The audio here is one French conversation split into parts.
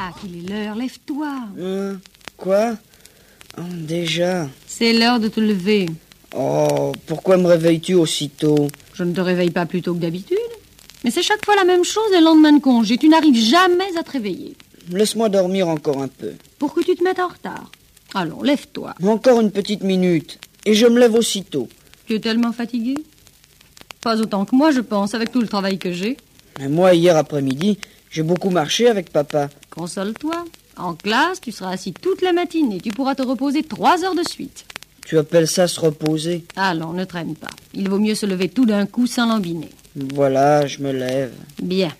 Jack, il est l'heure, lève-toi. Hein Quoi? Oh, Déjà C'est l'heure de te lever. Oh, pourquoi me réveilles-tu aussitôt? Je ne te réveille pas plus tôt que d'habitude. Mais c'est chaque fois la même chose le lendemain de congé. Tu n'arrives jamais à te réveiller. Laisse-moi dormir encore un peu. Pour que tu te mettes en retard. Allons, lève-toi. Encore une petite minute. Et je me lève aussitôt. Tu es tellement fatigué Pas autant que moi, je pense, avec tout le travail que j'ai. Moi, hier après-midi, j'ai beaucoup marché avec papa. Console-toi. En classe, tu seras assis toute la matinée. Tu pourras te reposer trois heures de suite. Tu appelles ça se reposer? Allons, ne traîne pas. Il vaut mieux se lever tout d'un coup sans lambiner. Voilà, je me lève. Bien.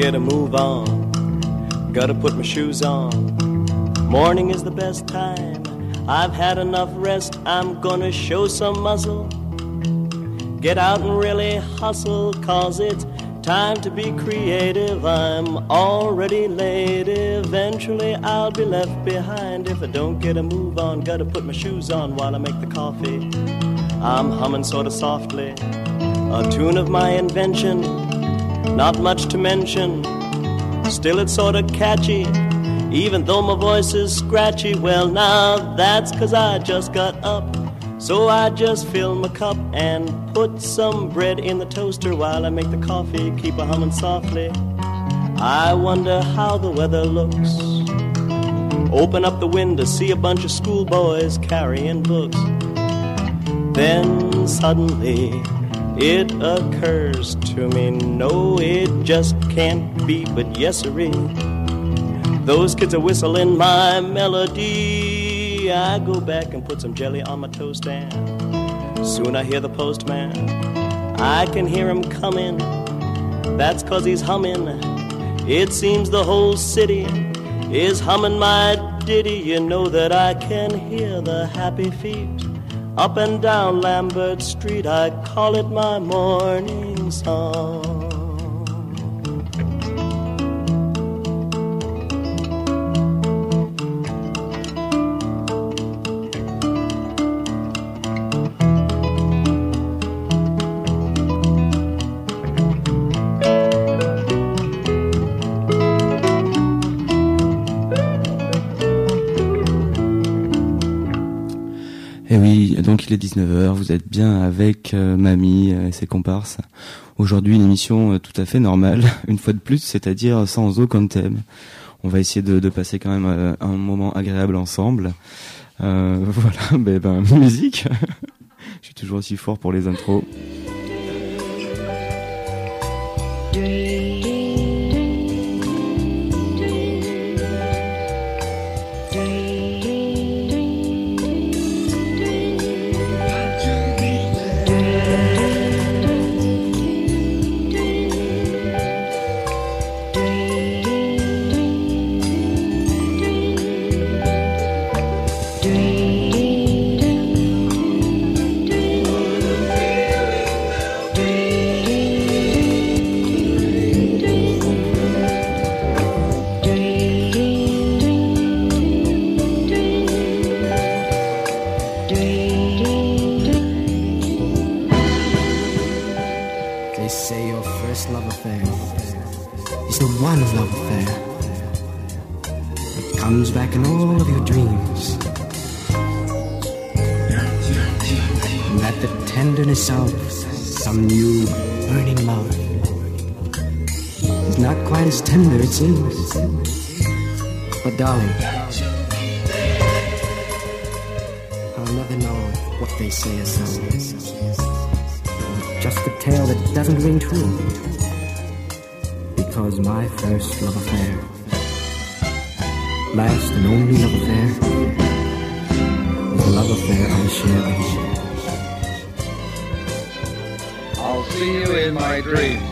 Get a move on, gotta put my shoes on. Morning is the best time. I've had enough rest, I'm gonna show some muscle. Get out and really hustle, cause it's time to be creative. I'm already late, eventually I'll be left behind if I don't get a move on. Gotta put my shoes on while I make the coffee. I'm humming sorta softly, a tune of my invention not much to mention. Still, it's sorta catchy, even though my voice is scratchy. Well, now that's cause I just got up. So I just fill my cup and put some bread in the toaster while I make the coffee, keep a humming softly. I wonder how the weather looks. Open up the window, see a bunch of schoolboys carrying books. Then suddenly, it occurs to me, no, it just can't be, but yes, sirree. Those kids are whistling my melody. I go back and put some jelly on my toast, and soon I hear the postman. I can hear him coming. That's cause he's humming. It seems the whole city is humming my ditty. You know that I can hear the happy feet up and down Lambert Street, I call it my morning song. Oui, donc il est 19h, vous êtes bien avec euh, Mamie et ses comparses. Aujourd'hui, une émission euh, tout à fait normale, une fois de plus, c'est-à-dire sans aucun thème. On va essayer de, passer quand même euh, un moment agréable ensemble. Euh, voilà, ben, ben musique. Je suis toujours aussi fort pour les intros. Doesn't ring true. Because my first love affair, last and only love affair, is a love affair I share with you. I'll see you in my dreams.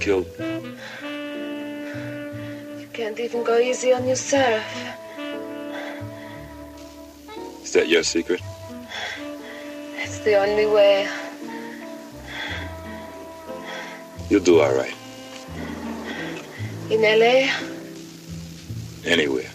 Killed? You can't even go easy on yourself. Is that your secret? It's the only way. You'll do all right. In LA, Anywhere.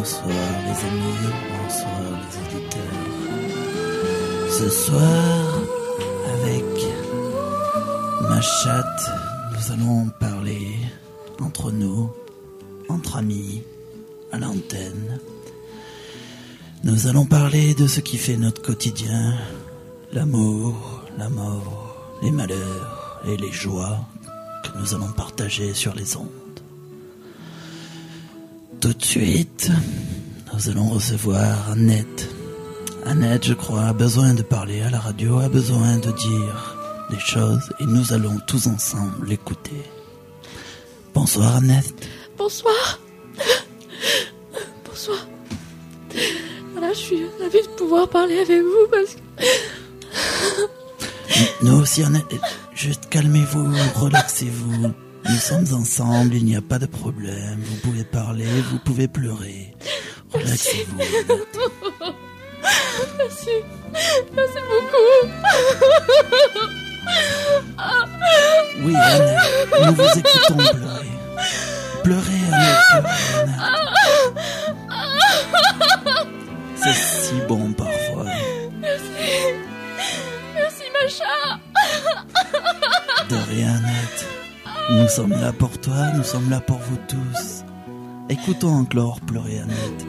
Bonsoir les amis, bonsoir les auditeurs. Ce soir, avec ma chatte, nous allons parler entre nous, entre amis, à l'antenne. Nous allons parler de ce qui fait notre quotidien, l'amour, la mort, les malheurs et les joies que nous allons partager sur les ondes. Tout de suite, nous allons recevoir Annette. Annette, je crois, a besoin de parler à la radio, a besoin de dire des choses et nous allons tous ensemble l'écouter. Bonsoir Annette. Bonsoir. Bonsoir. Voilà, je suis ravie de pouvoir parler avec vous parce que. Nous aussi Annette, juste calmez-vous, relaxez-vous. Nous sommes ensemble, il n'y a pas de problème. Vous pouvez parler, vous pouvez pleurer. Relaxez-vous. Merci. Merci beaucoup. Oui, Annette, nous vous écoutons pleurer. Pleurez, Annette. C'est si bon parfois. Merci. Merci, Macha. De rien, Annette. Nous sommes là pour toi, nous sommes là pour vous tous. Écoutons encore pleurer, Annette.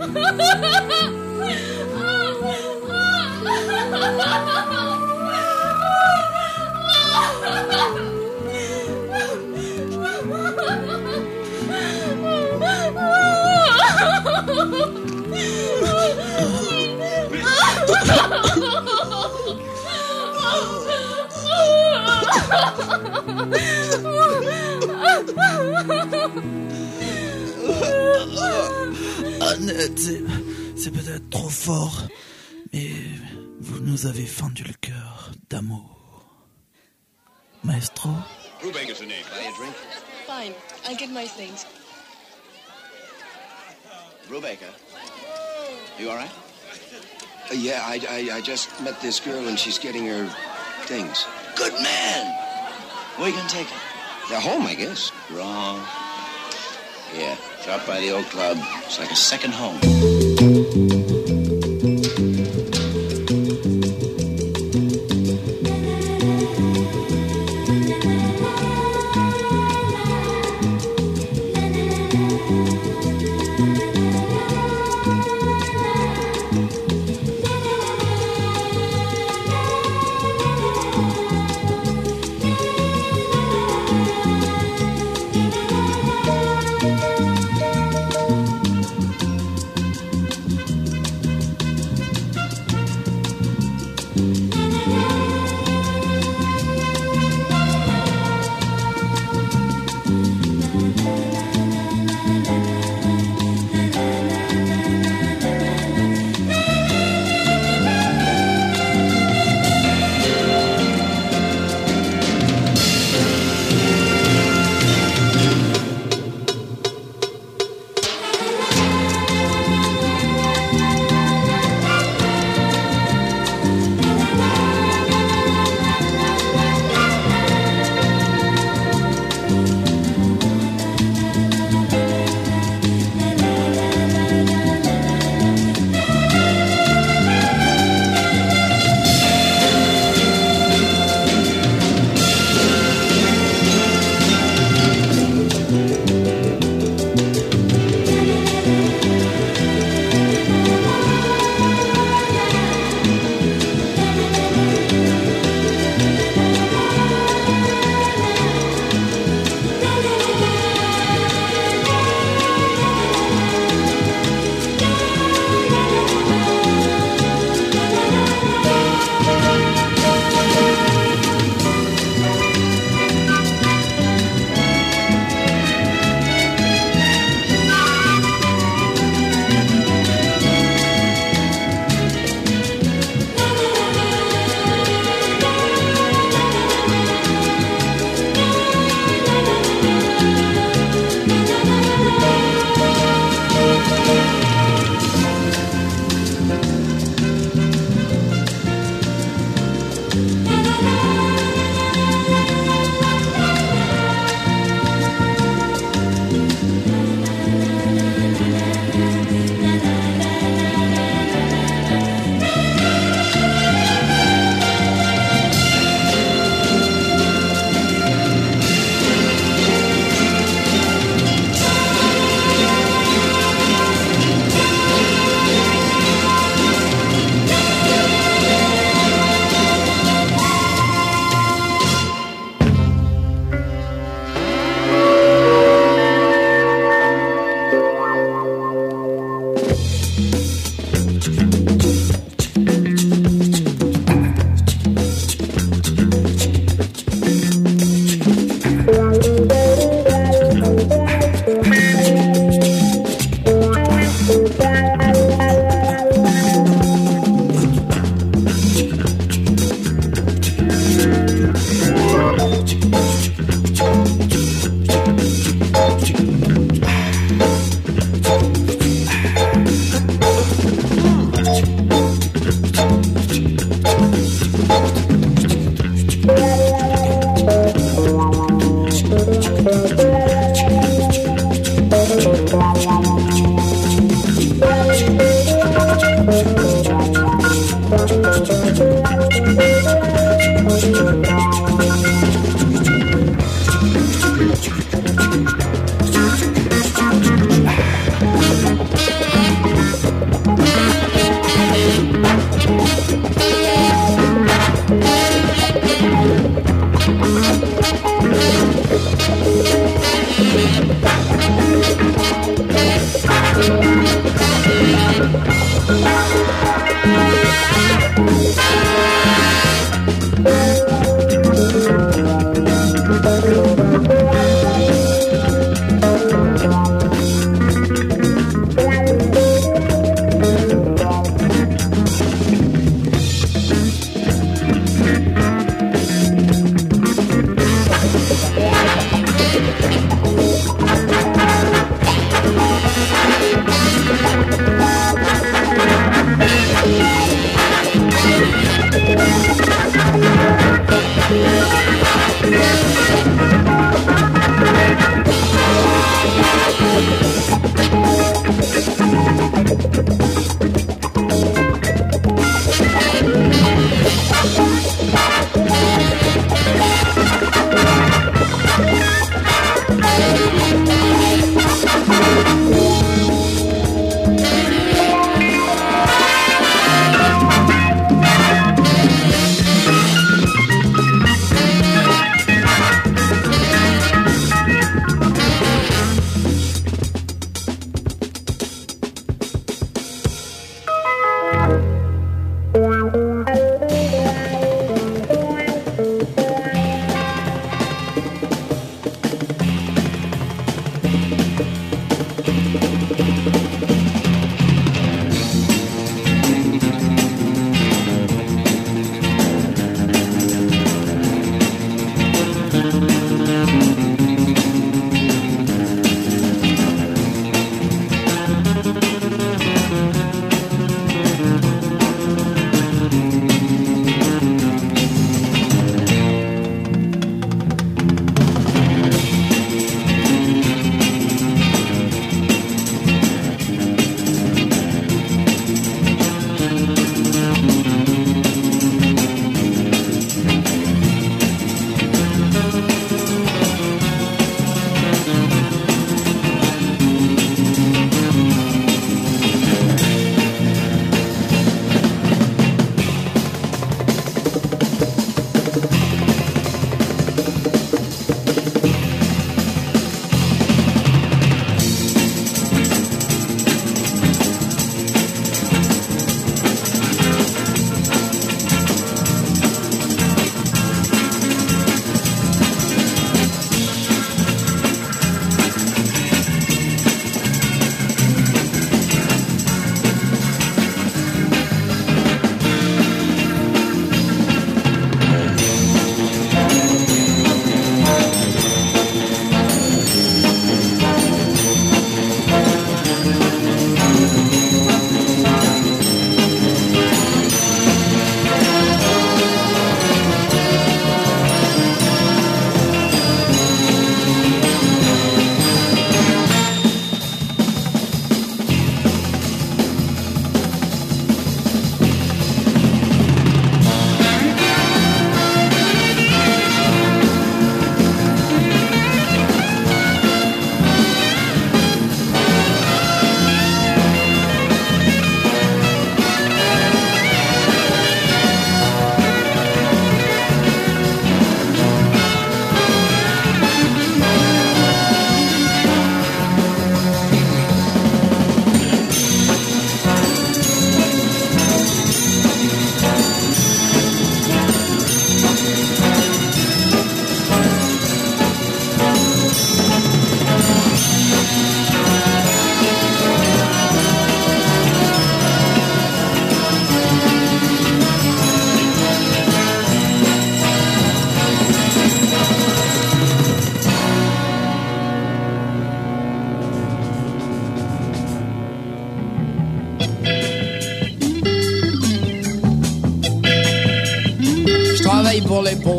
Annette, c'est- c'est peut-être trop fort, mais vous nous avez fendu le cœur d'amour. Maestro? Brubaker's the name. Buy a drink? Fine. I'll get my things. Brubaker. You all right? Uh, yeah, I, I, I just met this girl and she's getting her things. Good man! Where you gonna take her? They're home, I guess. Wrong. Yeah, drop by the old club. It's like a second home.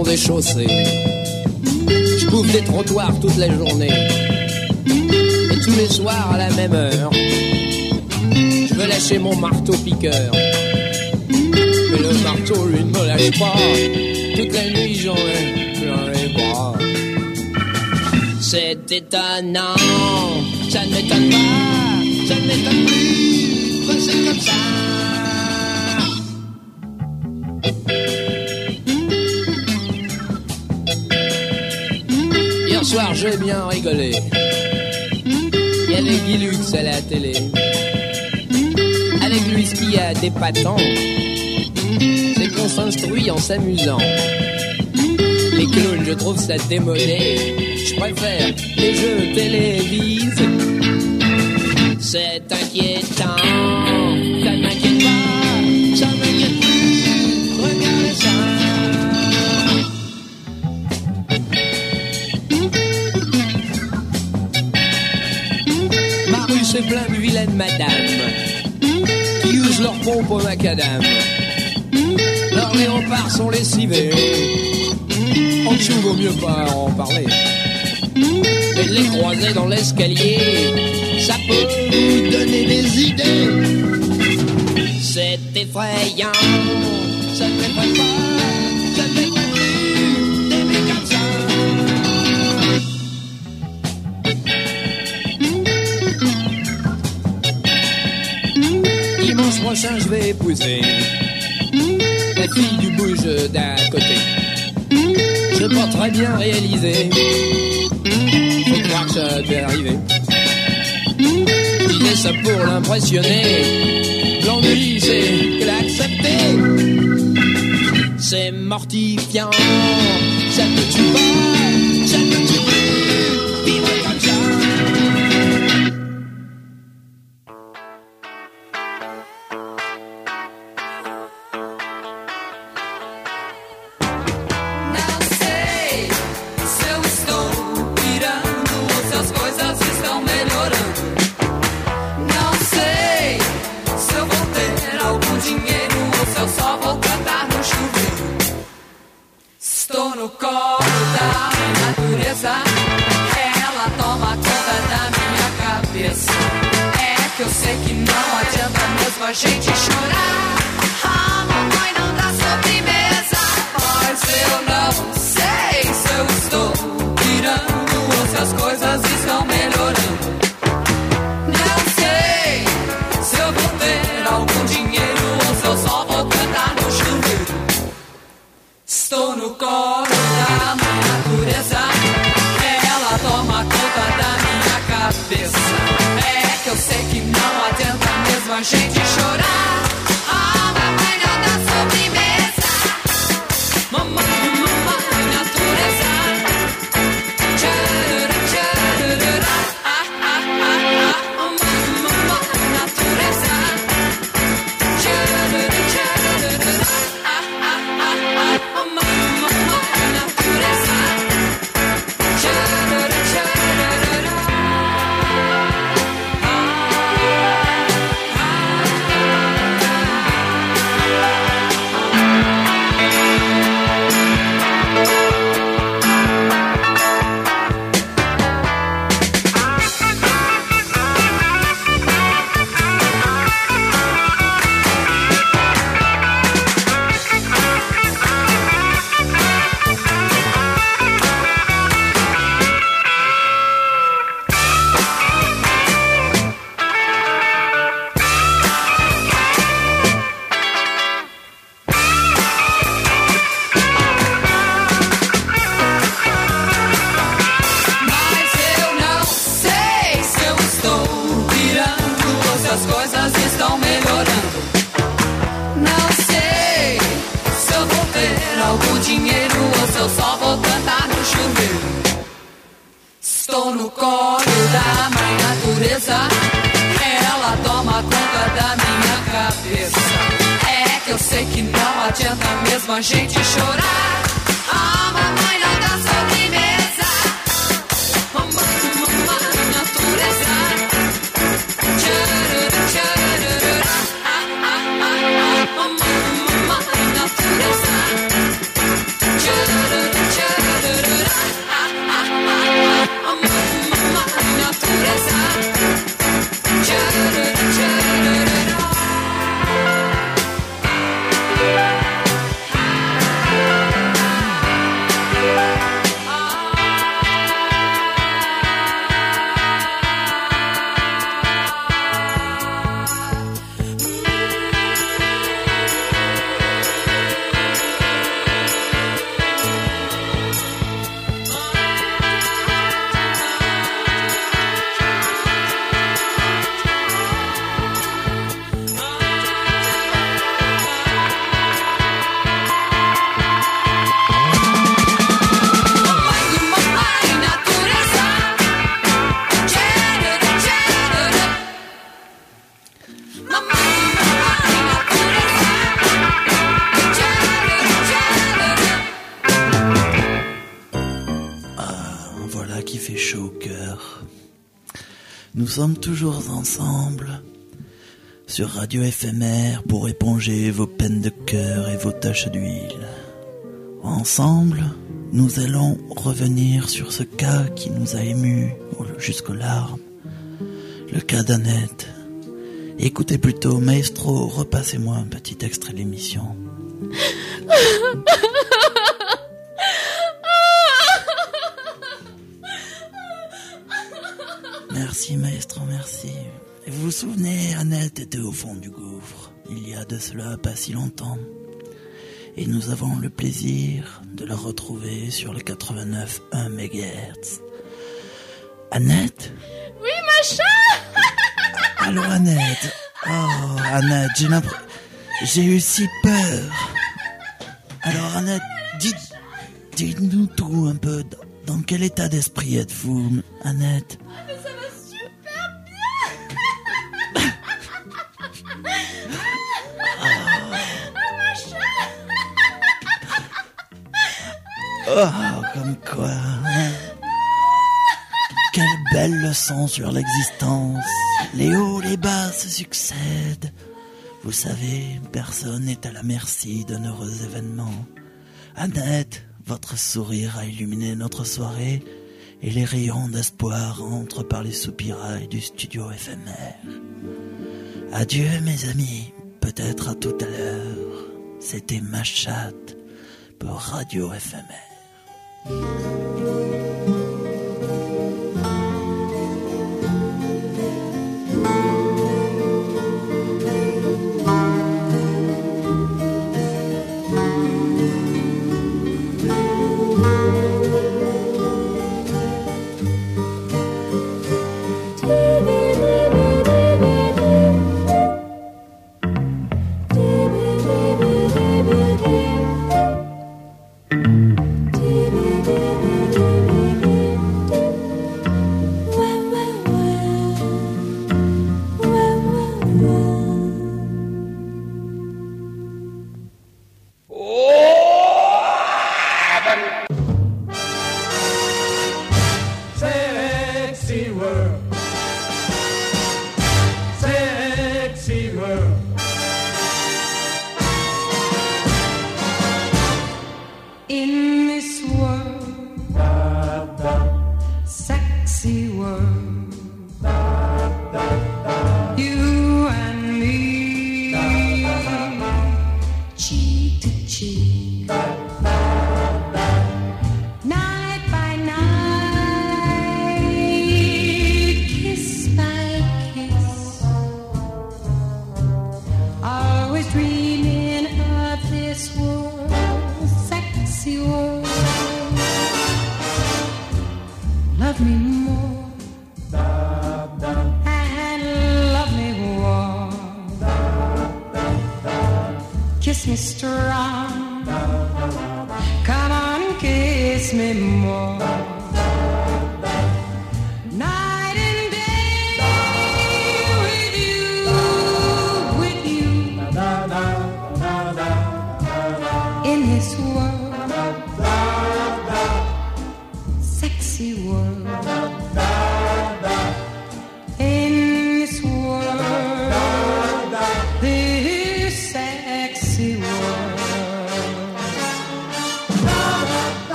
Ponts des chaussées. Je couvre des trottoirs toute la journée. Et tous les soirs à la même heure, je veux lâcher mon marteau piqueur. Mais le marteau, lui, ne me lâche pas. Toute la nuit, j'en ai plein les bras. C'est étonnant, ça ne m'étonne pas, j'ai bien rigolé. Il y avait Guy Lux à la télé. Avec lui, ce qu'il y a d'épatant, c'est qu'on s'instruit en s'amusant. Les clowns, je trouve ça démodé. Je préfère les jeux télévisés. C'est inquiétant, plein de vilaines madames qui usent leur pompe au macadam. Leurs léopards sont lessivés. En dessous, vaut mieux pas en parler. Mais les croiser dans l'escalier, ça peut vous donner des idées. C'est effrayant. je vais épouser la fille du bouge d'à côté. Je pas très bien réalisé. Faut croire que ça devait arriver. Il ça pour l'impressionner. L'ennui, c'est l'accepter. C'est mortifiant, ça ne tue pas. Nous sommes toujours ensemble sur Radio Éphémère pour éponger vos peines de cœur et vos taches d'huile. Ensemble, nous allons revenir sur ce cas qui nous a émus jusqu'aux larmes, le cas d'Annette. Écoutez plutôt, maestro, repassez-moi un petit extrait de l'émission. Merci, maestro, merci. Et vous vous souvenez, Annette était au fond du gouffre, il y a de cela pas si longtemps. Et nous avons le plaisir de la retrouver sur le 89.1 MHz. Annette? Oui, machin Allô, Annette? Oh, Annette, j'ai l'impression... J'ai eu si peur. Alors, Annette, dites... Dites-nous tout un peu. Dans, quel état d'esprit êtes-vous, Annette? Ah, mais ça va Oh, comme quoi. Quelle belle leçon sur l'existence. Les hauts, les bas se succèdent. Vous savez, personne n'est à la merci d'un heureux événement. Annette, votre sourire a illuminé notre soirée et les rayons d'espoir entrent par les soupirails du studio éphémère. Adieu, mes amis. Peut-être à tout à l'heure. C'était ma chatte pour Radio éphémère. Música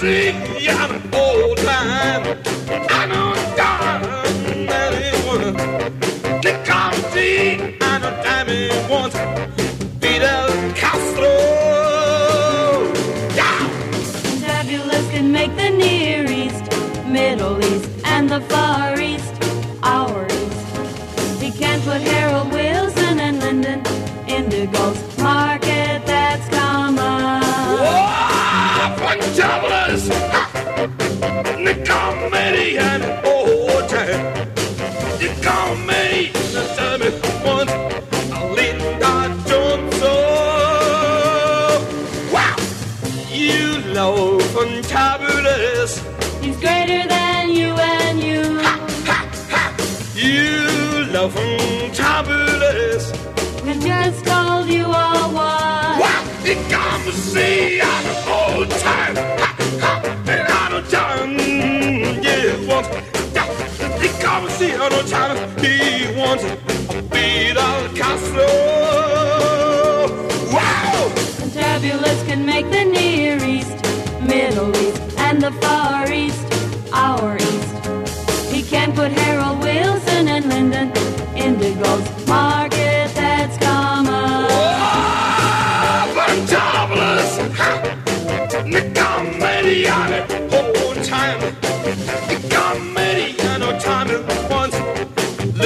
see I'm old. I know. They come see I know. Time. He wants Fidel Castro. Wow! Fabulous can make the Near East, Middle East, and the Far East our East. He can put Harold Wilson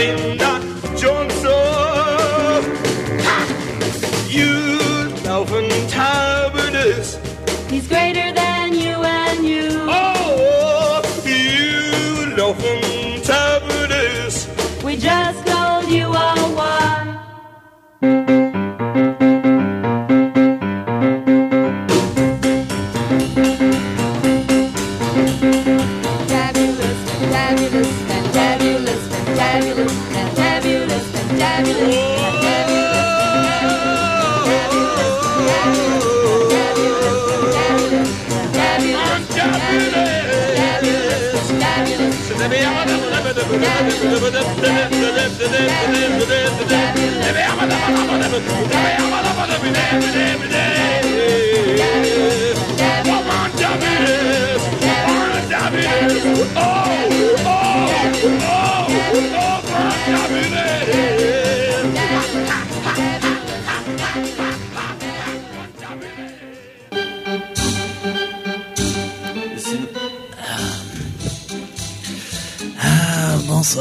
Linda Johnson. You love fantabulous. He's greater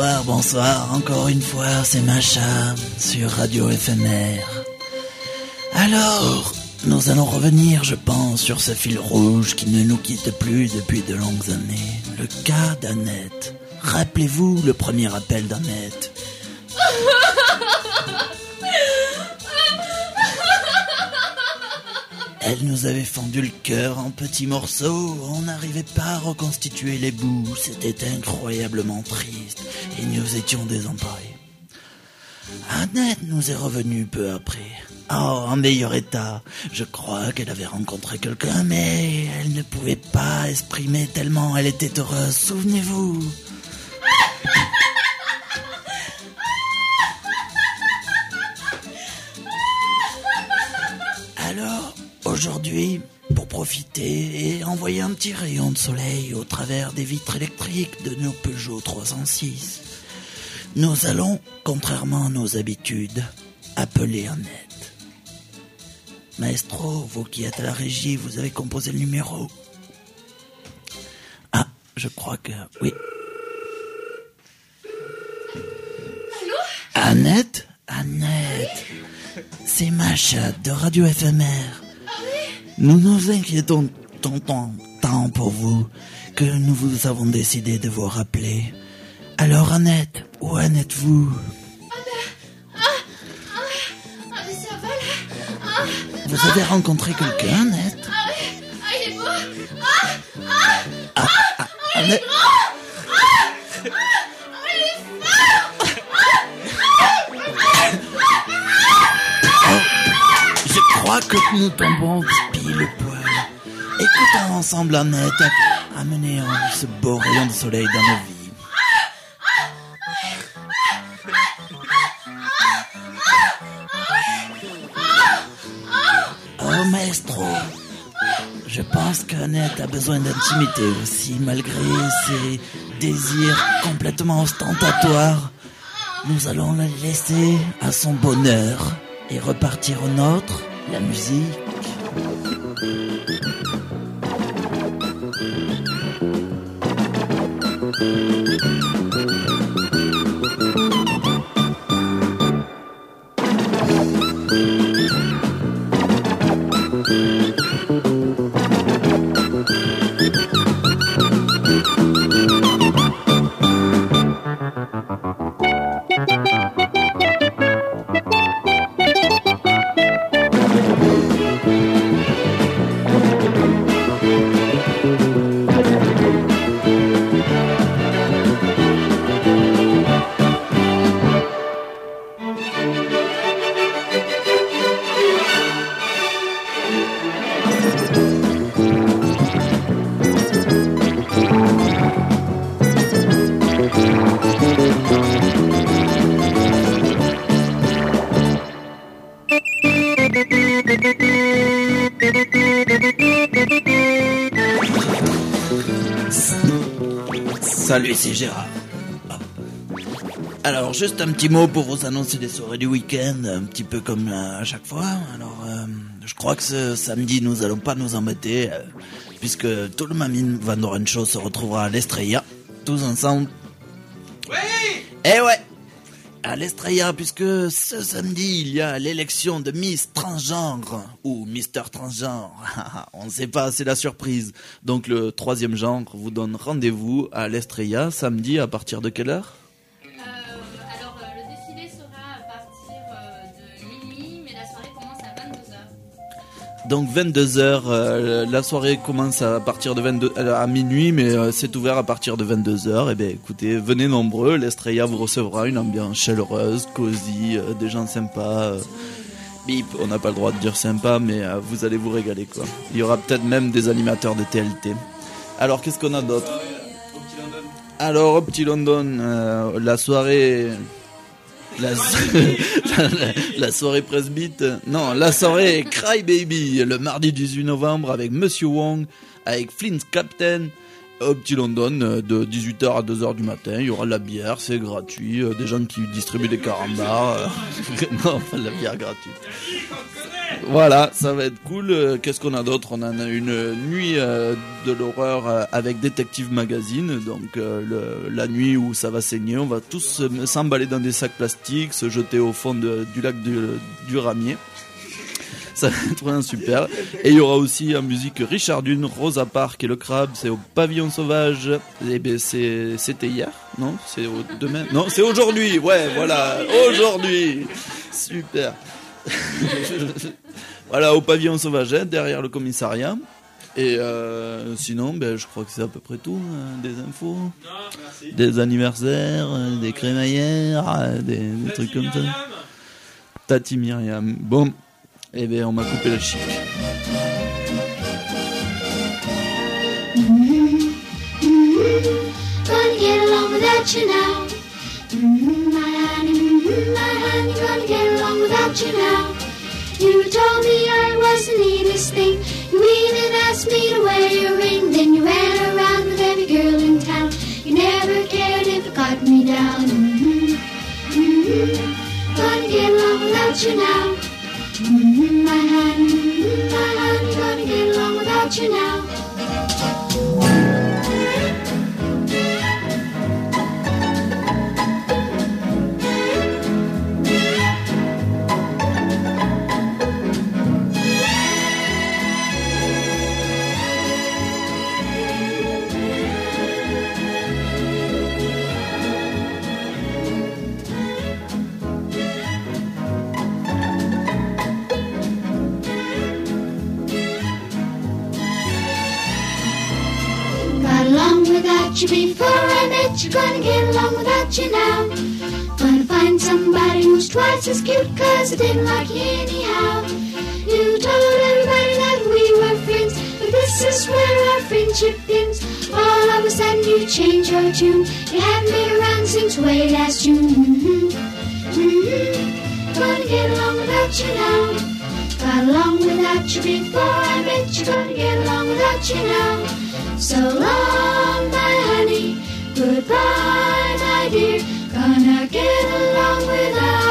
bonsoir, bonsoir, encore une fois, c'est Macha sur Radio FMR. Alors, nous allons revenir, je pense, sur ce fil rouge qui ne nous quitte plus depuis de longues années. Le cas d'Annette. Rappelez-vous le premier appel d'Annette. Elle nous avait fendu le cœur en petits morceaux, on n'arrivait pas à reconstituer les bouts, c'était incroyablement triste, et nous étions désemparés. Annette nous est revenue peu après. Oh, en meilleur état. Je crois qu'elle avait rencontré quelqu'un, mais elle ne pouvait pas exprimer tellement elle était heureuse, souvenez-vous. Alors, aujourd'hui, profiter et envoyer un petit rayon de soleil au travers des vitres électriques de nos Peugeot 306, nous allons, contrairement à nos habitudes, appeler Annette. Maestro, vous qui êtes à la régie, vous avez composé le numéro. Ah, je crois que oui. Annette? Annette C'est Macha de Radio FMR. Nous nous inquiétons tant, tant, tant pour vous que nous vous avons décidé de vous rappeler. Alors Annette, où en êtes-vous? Ah, mais ça va là? Ah, Vous avez rencontré quelqu'un, Annette? ah oui Ah, il est beau Ah Ah Ah, ah, Annette. Ah crois que nous tombons pile poil. Écoutons ensemble Annette amener ce beau rayon de soleil dans nos vies. Oh maestro, Je pense qu'Annette a besoin d'intimité aussi, malgré ses désirs complètement ostentatoires. Nous allons la laisser à son bonheur et repartir au nôtre, la musique. C'est Gérard. Alors, juste un petit mot pour vous annoncer les soirées du week-end, un petit peu comme euh, à chaque fois. Alors, euh, je crois que ce samedi, nous allons pas nous embêter, euh, puisque tout le Mamine Van Oren Show se retrouvera à l'Estrella, tous ensemble. Oui Eh ouais à l'Estrella, puisque ce samedi, il y a l'élection de Miss Transgenre, ou Mister Transgenre. On ne sait pas, c'est la surprise. Donc le troisième genre vous donne rendez-vous à l'Estrella, samedi, à partir de quelle heure? Alors, euh, le défilé sera à partir euh, de minuit, mais la soirée commence à 22h. Donc 22h, euh, la soirée commence à partir de 22 euh, à minuit, mais euh, c'est ouvert à partir de 22h. Et bien écoutez, venez nombreux, l'Estrella vous recevra une ambiance chaleureuse, cosy, euh, des gens sympas. euh, bip, on n'a pas le droit de dire sympa, mais euh, vous allez vous régaler quoi. Il y aura peut-être même des animateurs de TLT. Alors qu'est-ce qu'on a d'autre Alors au Petit London, euh, la soirée... La, soirée presbyte, non, la soirée Cry Baby, le mardi 18 novembre avec Monsieur Wong, avec Flint Captain, au Petit London, euh, de 18h à 2h du matin. Il y aura de la bière, c'est gratuit, euh, des gens qui distribuent des carambars. euh, non, la bière gratuite. Voilà, ça va être cool. Qu'est-ce qu'on a d'autre? On a une nuit de l'horreur avec Detective Magazine. Donc la nuit où ça va saigner, on va tous s'emballer dans des sacs plastiques, se jeter au fond du lac du Ramier. Ça va super. Et il y aura aussi en musique Richard Dune, Rosa Park et le Crabe. C'est au Pavillon Sauvage. Et ben c'est c'était hier, non? C'est demain? Non, c'est aujourd'hui. Ouais, voilà, aujourd'hui. Super. voilà, au Pavillon Sauvage, hein, derrière le commissariat. Et euh, sinon, ben, je crois que c'est à peu près tout. hein, des infos, des anniversaires, euh, des crémaillères, euh, des, des trucs comme ça. Tati Myriam. Bon, eh bien, on m'a coupé le chic. Gonna get along without you now. My honey, my honey, gonna get along without you now. You told me I was the neatest thing. You even asked me to wear your ring. Then you ran around with every girl in town. You never cared if it got me down. Mm-hmm, mm-hmm. Gonna get along without you now. Mm-hmm, my honey, mm-hmm, my honey, gonna get along without you now. you before, I bet you're gonna get along without you now. Gonna find somebody who's twice as cute, cause I didn't like you anyhow. You told everybody that we were friends, but this is where our friendship ends. All of a sudden you change your tune, you had me around since way last June. Mm-hmm. Mm-hmm. Gonna get along without you now. Got along without you before I met you, gonna get along without you now. So long. Goodbye, my dear. Gonna get along without.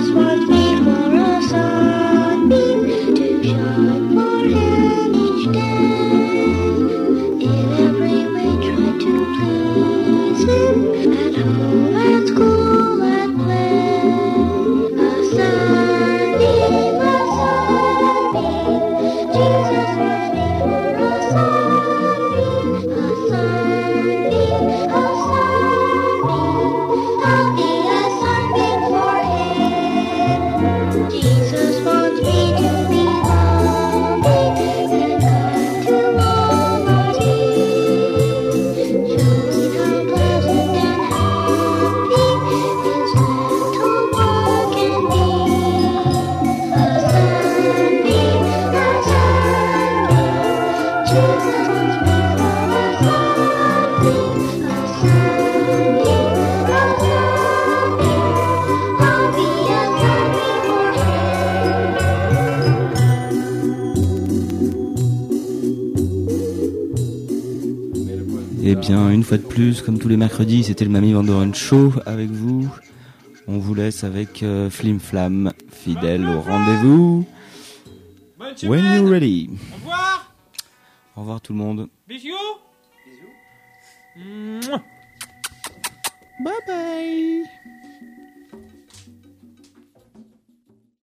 bien, une fois de plus, comme tous les mercredis, c'était le Mamie Vandoren Show avec vous. On vous laisse avec euh, Flim Flam, fidèle au rendez-vous. When you're ready? Au revoir. Au revoir tout le monde. Bisous. Bisous. Bye bye.